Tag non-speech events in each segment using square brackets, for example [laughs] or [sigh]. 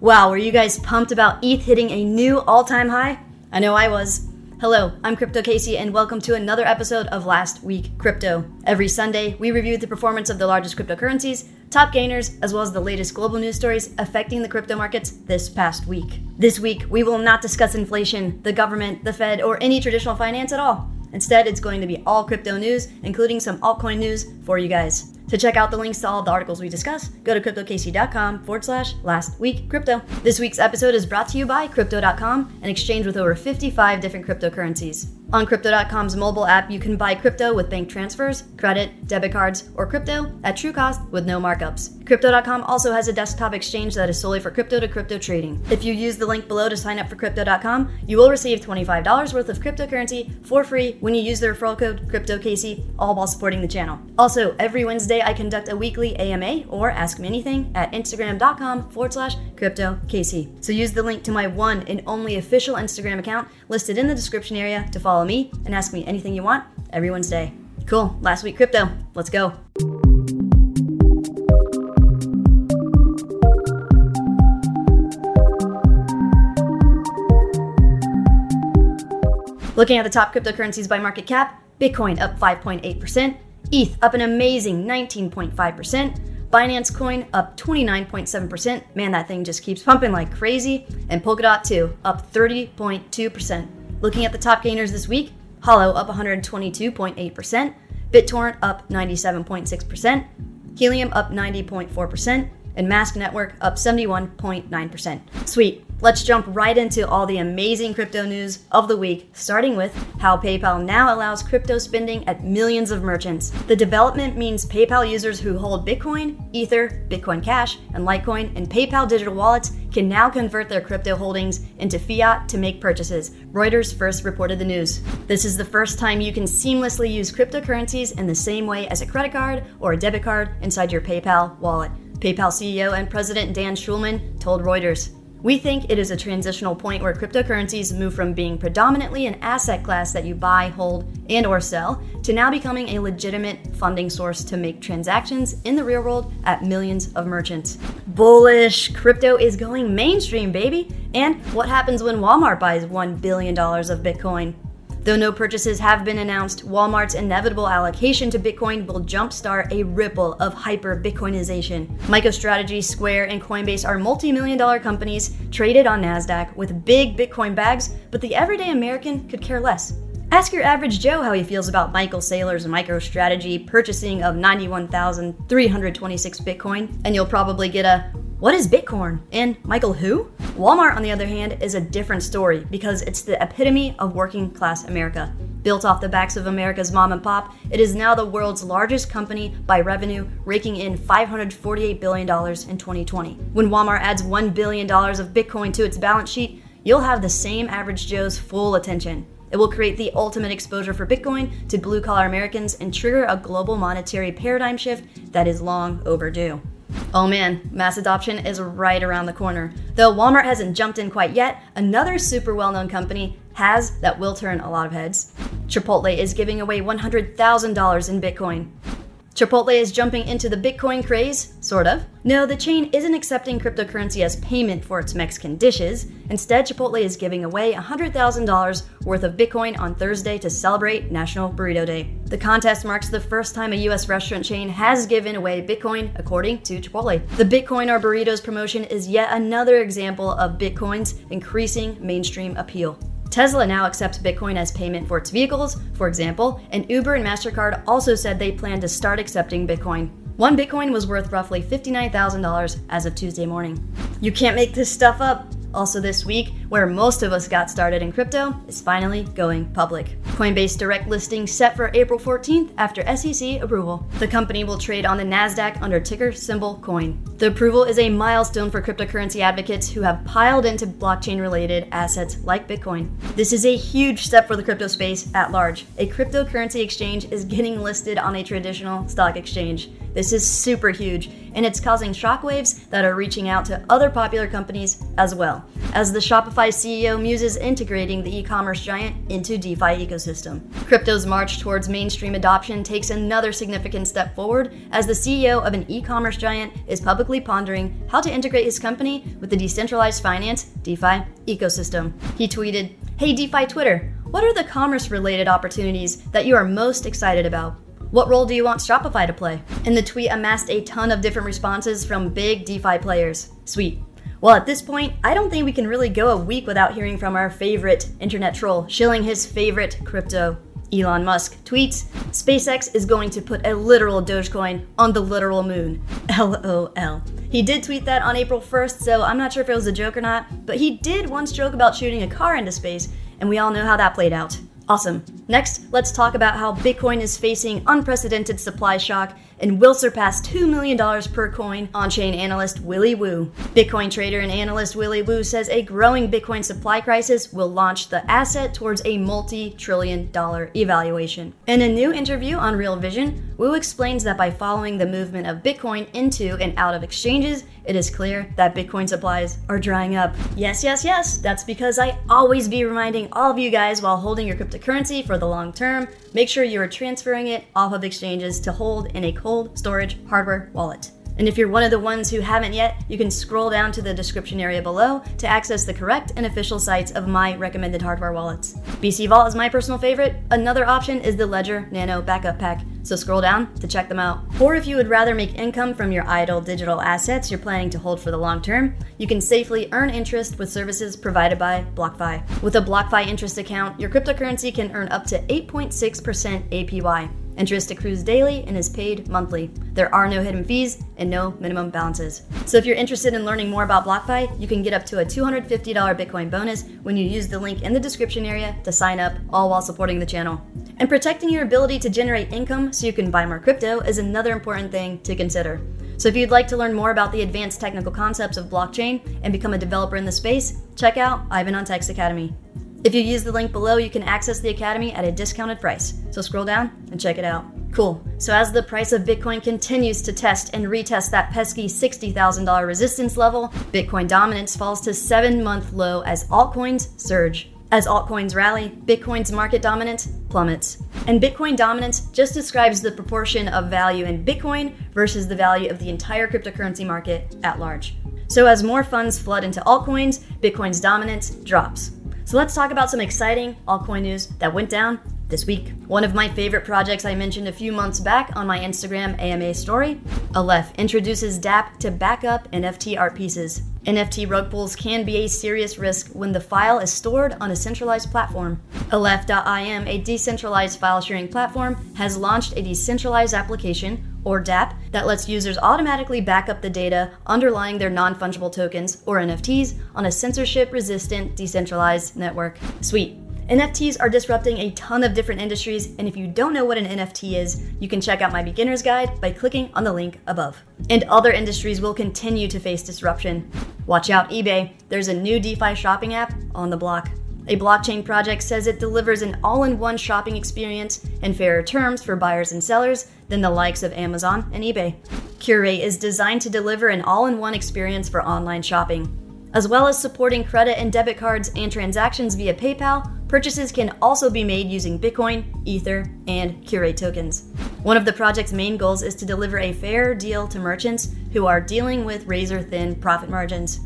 Wow, were you guys pumped about ETH hitting a new all time high? I know I was. Hello, I'm Crypto Casey, and welcome to another episode of Last Week Crypto. Every Sunday, we review the performance of the largest cryptocurrencies, top gainers, as well as the latest global news stories affecting the crypto markets this past week. This week, we will not discuss inflation, the government, the Fed, or any traditional finance at all. Instead, it's going to be all crypto news, including some altcoin news for you guys. To check out the links to all the articles we discuss, go to cryptocasey.com forward slash last week crypto. This week's episode is brought to you by Crypto.com, an exchange with over 55 different cryptocurrencies. On Crypto.com's mobile app, you can buy crypto with bank transfers, credit, debit cards, or crypto at true cost with no markups. Crypto.com also has a desktop exchange that is solely for crypto to crypto trading. If you use the link below to sign up for Crypto.com, you will receive $25 worth of cryptocurrency for free when you use the referral code CryptoCasey, all while supporting the channel. Also, every Wednesday I conduct a weekly AMA or Ask Me Anything at Instagram.com forward slash CryptoCasey. So use the link to my one and only official Instagram account listed in the description area to follow me and ask me anything you want every Wednesday. Cool, last week crypto. Let's go. Looking at the top cryptocurrencies by market cap, Bitcoin up 5.8%, ETH up an amazing 19.5%, Binance Coin up 29.7%. Man, that thing just keeps pumping like crazy. And Polkadot 2 up 30.2%. Looking at the top gainers this week, Holo up 122.8%, BitTorrent up 97.6%, Helium up 90.4%, and Mask Network up 71.9%. Sweet. Let's jump right into all the amazing crypto news of the week, starting with how PayPal now allows crypto spending at millions of merchants. The development means PayPal users who hold Bitcoin, Ether, Bitcoin Cash, and Litecoin in PayPal digital wallets can now convert their crypto holdings into fiat to make purchases. Reuters first reported the news. This is the first time you can seamlessly use cryptocurrencies in the same way as a credit card or a debit card inside your PayPal wallet. PayPal CEO and President Dan Schulman told Reuters. We think it is a transitional point where cryptocurrencies move from being predominantly an asset class that you buy, hold, and or sell to now becoming a legitimate funding source to make transactions in the real world at millions of merchants. Bullish, crypto is going mainstream, baby. And what happens when Walmart buys 1 billion dollars of Bitcoin? Though no purchases have been announced, Walmart's inevitable allocation to Bitcoin will jumpstart a ripple of hyper Bitcoinization. MicroStrategy, Square, and Coinbase are multi million dollar companies traded on NASDAQ with big Bitcoin bags, but the everyday American could care less. Ask your average Joe how he feels about Michael Saylor's MicroStrategy purchasing of 91,326 Bitcoin, and you'll probably get a what is Bitcoin? And Michael who? Walmart, on the other hand, is a different story because it's the epitome of working class America. Built off the backs of America's mom and pop, it is now the world's largest company by revenue, raking in $548 billion in 2020. When Walmart adds $1 billion of Bitcoin to its balance sheet, you'll have the same average Joe's full attention. It will create the ultimate exposure for Bitcoin to blue collar Americans and trigger a global monetary paradigm shift that is long overdue. Oh man, mass adoption is right around the corner. Though Walmart hasn't jumped in quite yet, another super well known company has that will turn a lot of heads. Chipotle is giving away $100,000 in Bitcoin. Chipotle is jumping into the Bitcoin craze, sort of. No, the chain isn't accepting cryptocurrency as payment for its Mexican dishes. Instead, Chipotle is giving away $100,000 worth of Bitcoin on Thursday to celebrate National Burrito Day. The contest marks the first time a U.S. restaurant chain has given away Bitcoin, according to Chipotle. The Bitcoin or Burritos promotion is yet another example of Bitcoin's increasing mainstream appeal. Tesla now accepts Bitcoin as payment for its vehicles, for example, and Uber and MasterCard also said they plan to start accepting Bitcoin. One Bitcoin was worth roughly $59,000 as of Tuesday morning. You can't make this stuff up. Also, this week, where most of us got started in crypto, is finally going public. Coinbase direct listing set for April 14th after SEC approval. The company will trade on the NASDAQ under ticker symbol COIN. The approval is a milestone for cryptocurrency advocates who have piled into blockchain related assets like Bitcoin. This is a huge step for the crypto space at large. A cryptocurrency exchange is getting listed on a traditional stock exchange. This is super huge, and it's causing shockwaves that are reaching out to other popular companies as well, as the Shopify CEO muses integrating the e commerce giant into DeFi ecosystem. Crypto's march towards mainstream adoption takes another significant step forward as the CEO of an e commerce giant is publicly pondering how to integrate his company with the decentralized finance DeFi ecosystem. He tweeted, Hey DeFi Twitter, what are the commerce related opportunities that you are most excited about? What role do you want Shopify to play? And the tweet amassed a ton of different responses from big DeFi players. Sweet. Well, at this point, I don't think we can really go a week without hearing from our favorite internet troll shilling his favorite crypto. Elon Musk tweets SpaceX is going to put a literal Dogecoin on the literal moon. [laughs] LOL. He did tweet that on April 1st, so I'm not sure if it was a joke or not, but he did once joke about shooting a car into space, and we all know how that played out. Awesome. Next, let's talk about how Bitcoin is facing unprecedented supply shock and will surpass $2 million per coin, on chain analyst Willy Woo. Bitcoin trader and analyst Willy Woo says a growing Bitcoin supply crisis will launch the asset towards a multi trillion dollar evaluation. In a new interview on Real Vision, Woo explains that by following the movement of Bitcoin into and out of exchanges, it is clear that Bitcoin supplies are drying up. Yes, yes, yes, that's because I always be reminding all of you guys while holding your cryptocurrency for the long term, make sure you are transferring it off of exchanges to hold in a cold storage hardware wallet. And if you're one of the ones who haven't yet, you can scroll down to the description area below to access the correct and official sites of my recommended hardware wallets. BC Vault is my personal favorite. Another option is the Ledger Nano Backup Pack, so scroll down to check them out. Or if you would rather make income from your idle digital assets you're planning to hold for the long term, you can safely earn interest with services provided by BlockFi. With a BlockFi interest account, your cryptocurrency can earn up to 8.6% APY. Interest accrues daily and is paid monthly. There are no hidden fees and no minimum balances. So if you're interested in learning more about BlockFi, you can get up to a $250 Bitcoin bonus when you use the link in the description area to sign up, all while supporting the channel. And protecting your ability to generate income so you can buy more crypto is another important thing to consider. So if you'd like to learn more about the advanced technical concepts of blockchain and become a developer in the space, check out Ivan on Tech's Academy. If you use the link below, you can access the Academy at a discounted price. So scroll down and check it out. Cool. So as the price of Bitcoin continues to test and retest that pesky $60,000 resistance level, Bitcoin dominance falls to 7-month low as altcoins surge. As altcoins rally, Bitcoin's market dominance plummets. And Bitcoin dominance just describes the proportion of value in Bitcoin versus the value of the entire cryptocurrency market at large. So as more funds flood into altcoins, Bitcoin's dominance drops. So let's talk about some exciting altcoin news that went down this week. One of my favorite projects I mentioned a few months back on my Instagram AMA story, Aleph introduces dApp to backup NFT art pieces. NFT rug pulls can be a serious risk when the file is stored on a centralized platform. Aleph.im, a decentralized file sharing platform, has launched a decentralized application or dApp, that lets users automatically back up the data underlying their non fungible tokens, or NFTs, on a censorship resistant decentralized network. Sweet. NFTs are disrupting a ton of different industries, and if you don't know what an NFT is, you can check out my beginner's guide by clicking on the link above. And other industries will continue to face disruption. Watch out, eBay. There's a new DeFi shopping app on the block. A blockchain project says it delivers an all in one shopping experience and fairer terms for buyers and sellers than the likes of Amazon and eBay. Curate is designed to deliver an all in one experience for online shopping. As well as supporting credit and debit cards and transactions via PayPal, purchases can also be made using Bitcoin, Ether, and Curate tokens. One of the project's main goals is to deliver a fair deal to merchants who are dealing with razor thin profit margins.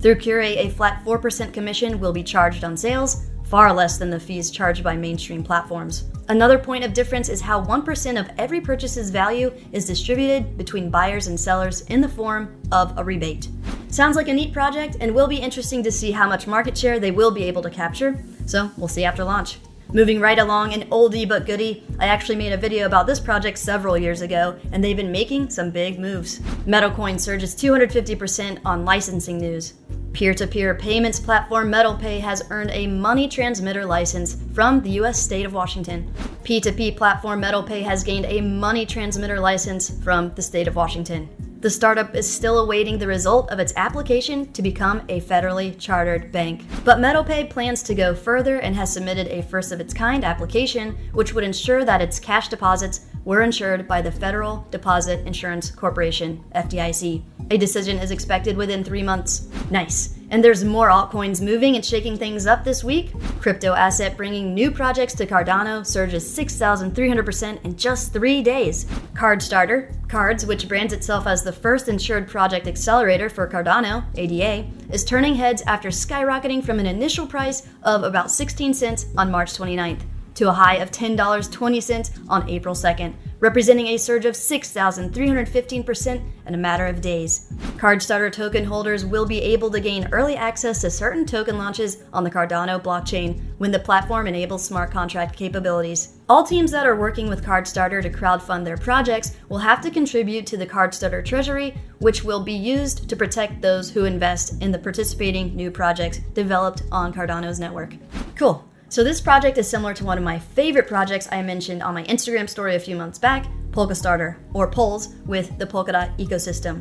Through Curate, a flat 4% commission will be charged on sales, far less than the fees charged by mainstream platforms. Another point of difference is how 1% of every purchase's value is distributed between buyers and sellers in the form of a rebate. Sounds like a neat project and will be interesting to see how much market share they will be able to capture, so we'll see after launch. Moving right along, an oldie but goodie, I actually made a video about this project several years ago, and they've been making some big moves. Metalcoin surges 250% on licensing news. Peer to peer payments platform MetalPay has earned a money transmitter license from the U.S. state of Washington. P2P platform MetalPay has gained a money transmitter license from the state of Washington. The startup is still awaiting the result of its application to become a federally chartered bank. But MetalPay plans to go further and has submitted a first of its kind application, which would ensure that its cash deposits were insured by the Federal Deposit Insurance Corporation, FDIC. A decision is expected within three months. Nice. And there's more altcoins moving and shaking things up this week. Crypto asset bringing new projects to Cardano surges 6,300% in just three days. CardStarter, Cards, which brands itself as the first insured project accelerator for Cardano, ADA, is turning heads after skyrocketing from an initial price of about 16 cents on March 29th to a high of $10.20 on April 2nd, representing a surge of 6,315% in a matter of days. CardStarter token holders will be able to gain early access to certain token launches on the Cardano blockchain when the platform enables smart contract capabilities. All teams that are working with CardStarter to crowdfund their projects will have to contribute to the CardStarter treasury, which will be used to protect those who invest in the participating new projects developed on Cardano's network. Cool. So this project is similar to one of my favorite projects I mentioned on my Instagram story a few months back, Polkastarter, or Pols, with the Polkadot ecosystem.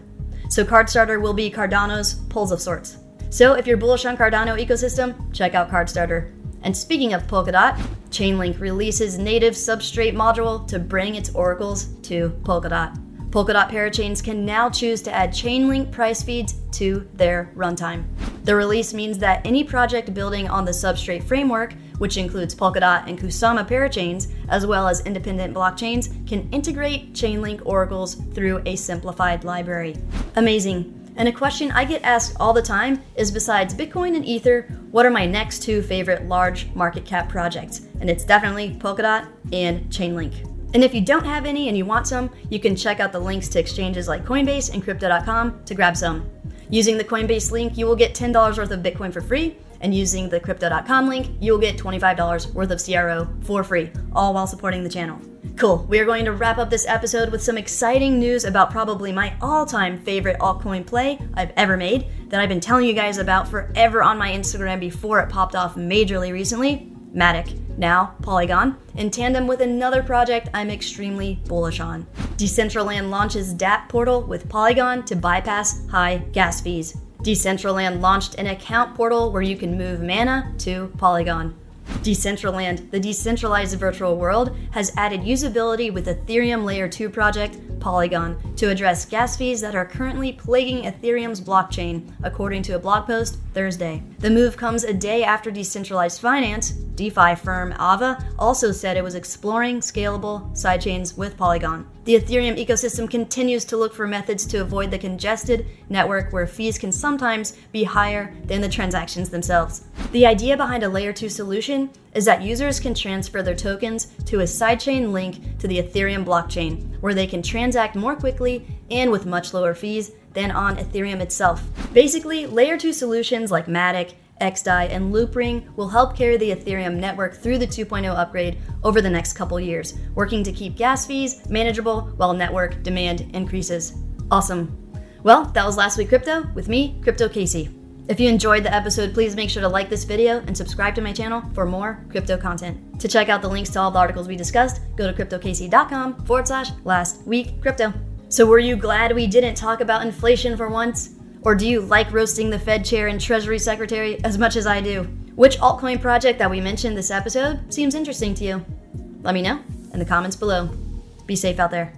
So CardStarter will be Cardano's Pols of sorts. So if you're bullish on Cardano ecosystem, check out CardStarter. And speaking of Polkadot, Chainlink releases native substrate module to bring its oracles to Polkadot. Polkadot parachains can now choose to add Chainlink price feeds to their runtime. The release means that any project building on the substrate framework, which includes Polkadot and Kusama parachains, as well as independent blockchains, can integrate Chainlink oracles through a simplified library. Amazing. And a question I get asked all the time is besides Bitcoin and Ether, what are my next two favorite large market cap projects? And it's definitely Polkadot and Chainlink. And if you don't have any and you want some, you can check out the links to exchanges like Coinbase and Crypto.com to grab some. Using the Coinbase link, you will get $10 worth of Bitcoin for free, and using the Crypto.com link, you will get $25 worth of CRO for free, all while supporting the channel. Cool, we are going to wrap up this episode with some exciting news about probably my all time favorite altcoin play I've ever made that I've been telling you guys about forever on my Instagram before it popped off majorly recently Matic now Polygon, in tandem with another project I'm extremely bullish on. Decentraland launches DApp portal with Polygon to bypass high gas fees. Decentraland launched an account portal where you can move mana to Polygon. Decentraland, the decentralized virtual world, has added usability with Ethereum Layer 2 project Polygon to address gas fees that are currently plaguing Ethereum's blockchain, according to a blog post Thursday. The move comes a day after decentralized finance, DeFi firm Aave, also said it was exploring scalable sidechains with Polygon. The Ethereum ecosystem continues to look for methods to avoid the congested network where fees can sometimes be higher than the transactions themselves. The idea behind a layer 2 solution is that users can transfer their tokens to a sidechain link to the Ethereum blockchain, where they can transact more quickly and with much lower fees than on Ethereum itself. Basically, layer 2 solutions like Matic, XDAI, and Loopring will help carry the Ethereum network through the 2.0 upgrade over the next couple years, working to keep gas fees manageable while network demand increases. Awesome. Well, that was last week crypto with me, Crypto Casey. If you enjoyed the episode, please make sure to like this video and subscribe to my channel for more crypto content. To check out the links to all the articles we discussed, go to cryptocasey.com forward slash last week crypto. So, were you glad we didn't talk about inflation for once? Or do you like roasting the Fed chair and Treasury Secretary as much as I do? Which altcoin project that we mentioned this episode seems interesting to you? Let me know in the comments below. Be safe out there.